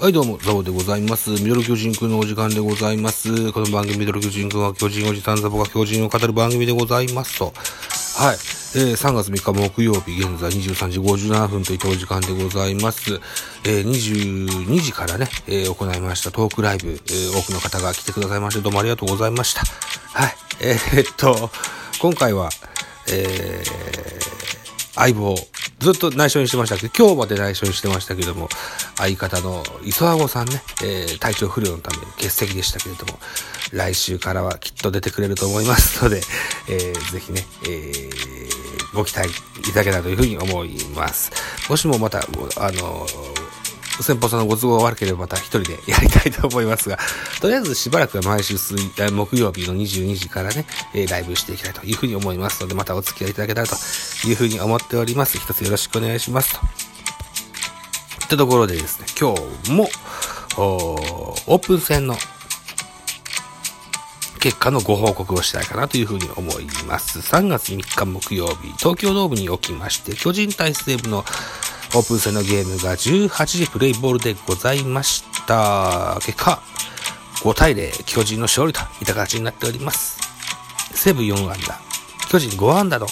はい、どうも、ザボでございます。ミドル巨人くんのお時間でございます。この番組、ミドル巨人くんは巨人おじさんザボが巨人を語る番組でございますと。はい。えー3月3日木曜日、現在23時57分といったお時間でございます。えー22時からね、えー行いましたトークライブ、えー多くの方が来てくださいまして、どうもありがとうございました。はい。えーっと、今回は、えー相棒、ずっと内緒にしてましたけど、今日まで内緒にしてましたけども、相方の磯和子さんね、えー体調不良のため欠席でしたけれども、来週からはきっと出てくれると思いますので、えーぜひね、えーご期待いただけたらというふうに思います。もしもまた、あの先方さんのご都合が悪ければまた一人でやりたいと思いますが、とりあえずしばらくは毎週水木曜日の22時からね、えーライブしていきたいというふうに思いますので、またお付き合いいただけたらというふうに思っております。一つよろしくお願いしますと。ってところでですね、今日も、オープン戦の結果のご報告をしたいかなというふうに思います。3月3日木曜日、東京ドームにおきまして、巨人対西武のオープン戦のゲームが18時プレイボールでございました。結果、5対0、巨人の勝利といった形になっております。西武4安打、巨人5安打と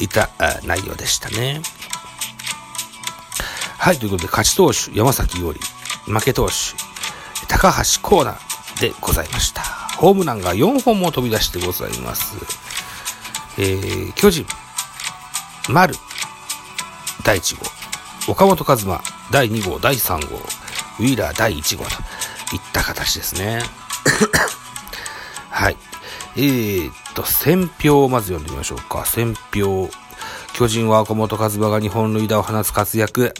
いった内容でしたね。はい、ということで、勝ち投手、山崎伊織、負け投手、高橋光成でございました。ホームランが4本も飛び出してございます。えー、巨人、丸、第1号、岡本和真、第2号、第3号、ウィーラー第1号といった形ですね。はい。えー、っと、選票をまず読んでみましょうか。選票。巨人は岡本和真が日本塁打を放つ活躍。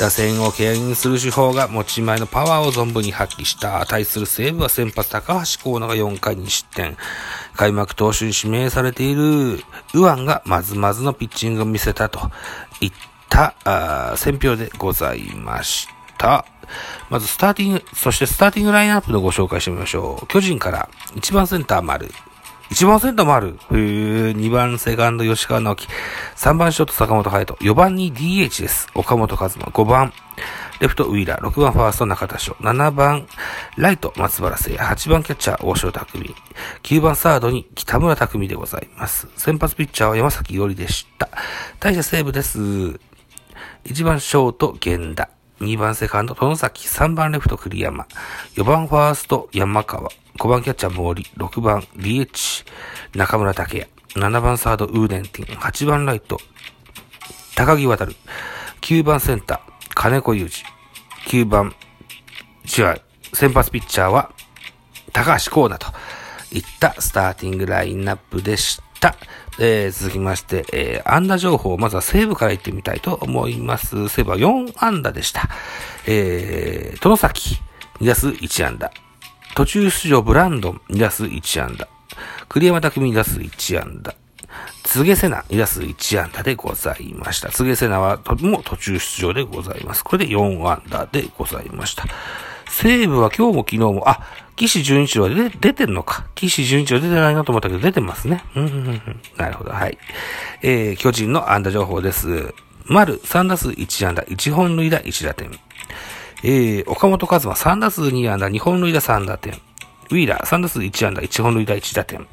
打線を牽引する手法が持ち前のパワーを存分に発揮した。対する西武は先発高橋光成が4回に失点。開幕投手に指名されている右腕がまずまずのピッチングを見せたといった、あ選票でございました。まずスターティング、そしてスターティングラインナップのご紹介してみましょう。巨人から1番センター丸。1番センター丸。2番セカンド吉川直樹。3番ショート坂本隼人。4番に DH です。岡本和真。5番レフトウィーラー。6番ファースト中田翔。7番ライト松原聖也。8番キャッチャー大城匠。9番サードに北村匠でございます。先発ピッチャーは山崎伊織でした。対者西武です。1番ショート源田。2番セカンド殿崎。3番レフト栗山。4番ファースト山川。5番キャッチャー森。6番 DH 中村拓也。7番サードウーデンティン。8番ライト高木渡る。9番センター金子裕二。9番違う。先発ピッチャーは高橋光成といったスターティングラインナップでした。えー、続きまして、えー、安打情報、まずは西武から行ってみたいと思います。西武は4安打でした。えー、殿崎、2打数1安打。途中出場ブランドン、2打数1安打。栗山匠2打数1安打。柘植瀬名2打数1安打でございました。柘植瀬名はとも途中出場でございます。これで4安打でございました。西武は今日も昨日も、あ、岸純一郎は出てるのか。岸純一郎出てないなと思ったけど出てますね。うんうんうんなるほど、はい。えー、巨人の安打情報です。丸3打数1安打、1本塁打1打点。えー、岡本和真3打数2安打、2本塁打3打点。ウィーラー3打数1安打、1本塁打1打点。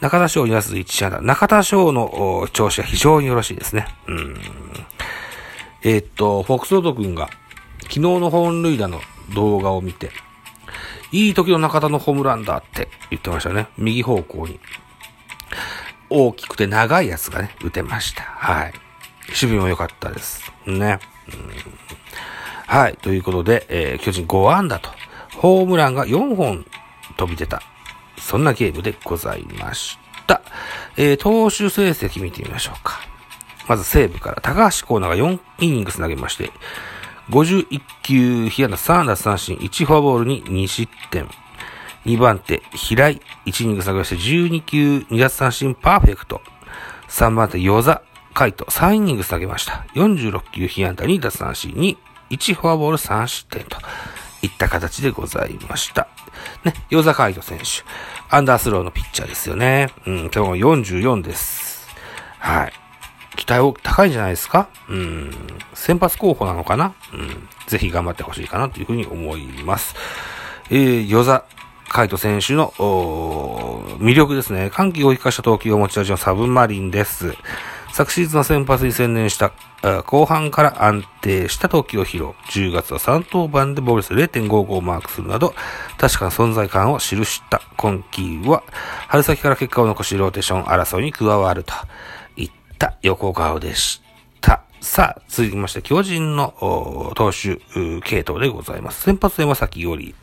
中田翔2打数1安打。中田翔の調子が非常によろしいですね。うん。えーっと、フォックスロード君が昨日の本塁打の動画を見て、いい時の中田のホームランだって言ってましたね。右方向に。大きくて長いやつがね、打てました。はい。守備も良かったです。ね。うんはい。ということで、えー巨人5安打と、ホームランが4本飛び出た。そんなゲームでございました。えー投手成績見てみましょうか。まず西武から高橋光成が4イニングス投げまして、51球、被安打3奪三振、1フォアボールに2失点。2番手、平井、1イニングス投げまして、12球、2奪三振、パーフェクト。3番手、与座、海斗、3イニングス投げました。46球、被安打2奪三振に、1フォアボール3失点といった形でございました。ね、与座海斗選手、アンダースローのピッチャーですよね。うん、今日も44です。はい。期待を高いんじゃないですか？うん。先発候補なのかな？うん。ぜひ頑張ってほしいかなというふうに思います。えー、与座海斗選手の、魅力ですね。歓喜を生かした投球を持ち味のサブマリンです。昨シーズンの先発に専念した、後半から安定した投球を披露。10月は3登板で防御率0.55をマークするなど、確かな存在感を記した今季は、春先から結果を残しローテーション争いに加わるとた横顔でした。さあ、続きまして、巨人のお投手う系統でございます。先発山崎より、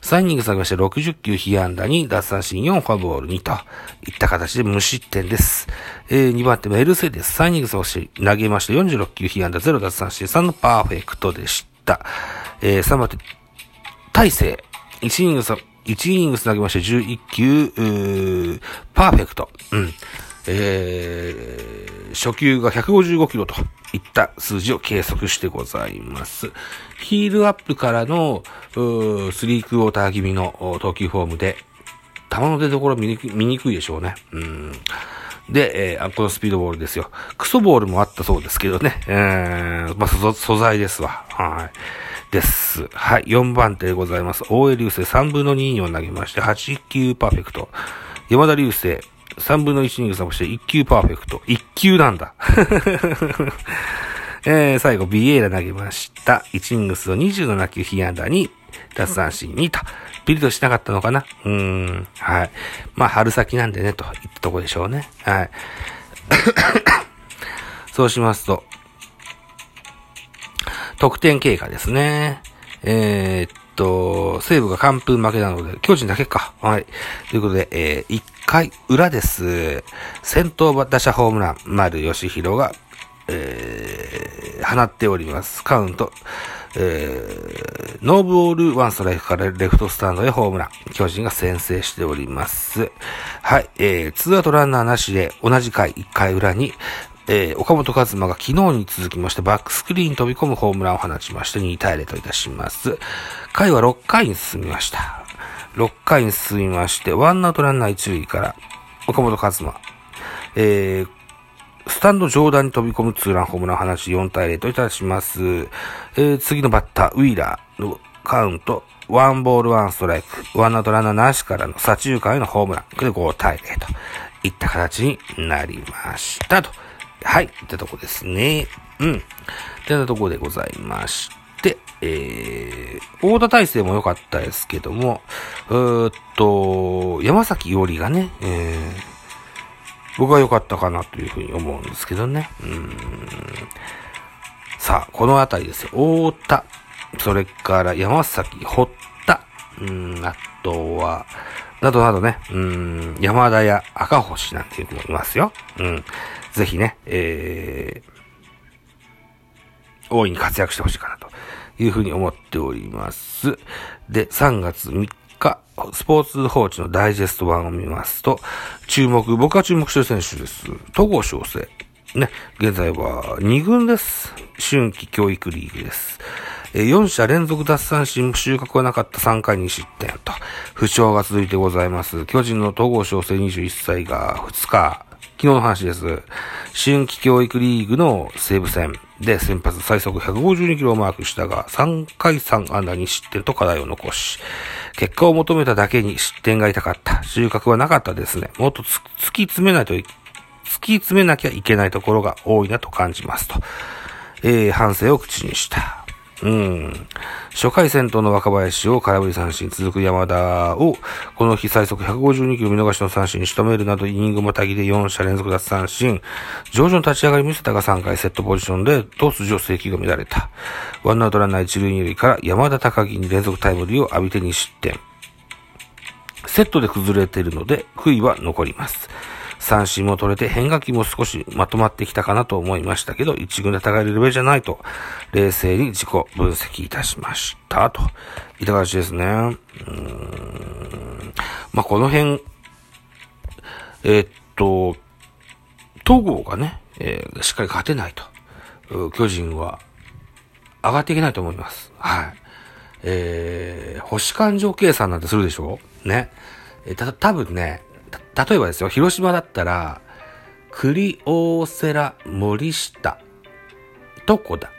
3イニング下げまして60球被安打に奪三振4フォアボール2といった形で無失点です。えー、2番手メルセデス3イニング下げまして投げまして46球被安打0奪三振3のパーフェクトでした。えー、3番手大勢、1イニングス、1イニングス投げまして11球、うーパーフェクト。うん。えー、初球が155キロといった数字を計測してございます。ヒールアップからの、スリークォーター気味の投球フォームで、球の出所見にく見にくいでしょうね。うん。で、えー、このスピードボールですよ。クソボールもあったそうですけどね。えー、まあ、素素材ですわ。はい。です。はい。4番手でございます。大江流星3分の2を投げまして、8球パーフェクト。山田流星3分の1イニングサブして1球パーフェクト。1球なんだ。えー、最後、ビエイラ投げました。1イニングスを27球被安打に、奪三振2と。ピリとしなかったのかな？うーん。はい。まあ、春先なんでね、といったとこでしょうね。はい。そうしますと、得点経過ですね。えー、と、西武が完封負けなので、巨人だけか。はい。ということで、えー、1回裏です。先頭打者ホームラン、丸義弘が、えー、放っております。カウント、えー、ノーボールワンストライクからレフトスタンドへホームラン。巨人が先制しております。はい、えー、ツーアウトランナーなしで同じ回、1回裏に、えー、岡本和真が昨日に続きましてバックスクリーンに飛び込むホームランを放ちまして2対0といたします。回は6回に進みました。6回に進みまして、ワンアウトランナー1塁から岡本和真、えー、スタンド上段に飛び込むツーランホームランを放ち4対0といたします。えー、次のバッター、ウィーラーのカウント、ワンボールワンストライク、ワンアウトランナーなしからの左中間へのホームラン、これで5対0といった形になりましたと。はい、ってとこですね。うん。ってなとこでございまして、えー、大田大勢も良かったですけども、うーっと、山崎伊織がね、えー、僕は良かったかなというふうに思うんですけどね。うんさあ、このあたりですよ。大田、それから山崎、堀田、うん、あとは、などなどね、うん、山田や赤星なんていうのもいますよ。うん。ぜひね、えー、大いに活躍してほしいかなというふうに思っております。で、3月3日、スポーツ報知のダイジェスト版を見ますと、注目、僕が注目してる選手です。戸郷翔征。ね、現在は2軍です。春季教育リーグです。4者連続奪三振、収穫はなかった3回に失点と、不調が続いてございます。巨人の戸郷翔征21歳が2日、昨日の話です。春季教育リーグの西武戦で先発最速152キロをマークしたが、3回3安打に失点と課題を残し、結果を求めただけに失点が痛かった。収穫はなかったですね。もっと突き詰めないとい、突き詰めなきゃいけないところが多いなと感じますと。えー、反省を口にした。うん。初回先頭の若林を空振り三振、続く山田を、この日最速152キロ見逃しの三振に仕留めるなど、イニングもたぎで4者連続奪三振。上々立ち上がり見せたが3回セットポジションで、投手上制球が乱れた。ワンアウトランナー一塁二塁から山田高木に連続タイムリーを浴びて2失点。セットで崩れているので、悔いは残ります。三振も取れて変化球も少しまとまってきたかなと思いましたけど、一軍で戦えるレベルじゃないと、冷静に自己分析いたしました。と。いった形ですね。うーん。まあ、この辺、えーっと、東郷がね、えーしっかり勝てないと。巨人は上がっていけないと思います。はい。えー、星勘定計算なんてするでしょ？ね。えーた、多分ね、例えばですよ、広島だったら、栗大瀬良、森下、床田、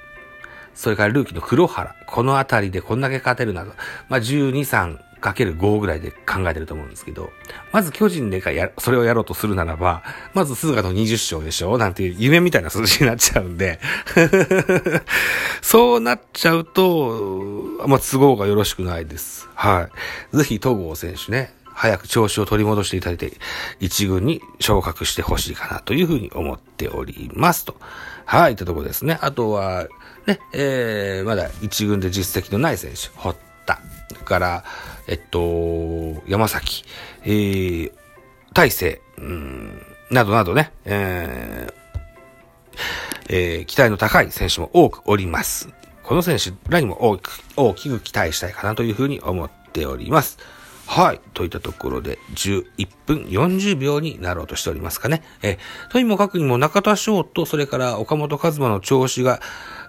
それからルーキーの黒原、このあたりでこんだけ勝てるなど、まあ、12、3かける5ぐらいで考えてると思うんですけど、まず巨人でかや、それをやろうとするならば、まず鈴鹿の20勝でしょ？なんていう夢みたいな数字になっちゃうんで、そうなっちゃうと、まあ、都合がよろしくないです。はい。ぜひ、戸郷選手ね、早く調子を取り戻していただいて、一軍に昇格してほしいかなというふうに思っておりますと。はい、いったところですね。あとは、ね、えー、まだ一軍で実績のない選手、堀田。それから、えっと、山崎、えー、大勢、うん、などなどね、えー、えー期待の高い選手も多くおります。この選手らにも大き、大きく期待したいかなというふうに思っております。はい。といったところで、11分40秒になろうとしておりますかね。えーとにもかくにも中田翔と、それから岡本和真の調子が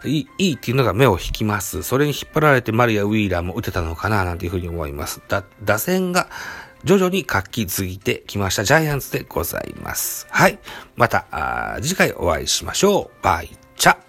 いい、いいっていうのが目を引きます。それに引っ張られてマリア・ウィーラーも打てたのかな、なんていうふうに思います。だ、打線が徐々に活気づいてきましたジャイアンツでございます。はい。また、次回お会いしましょう。バイチャ。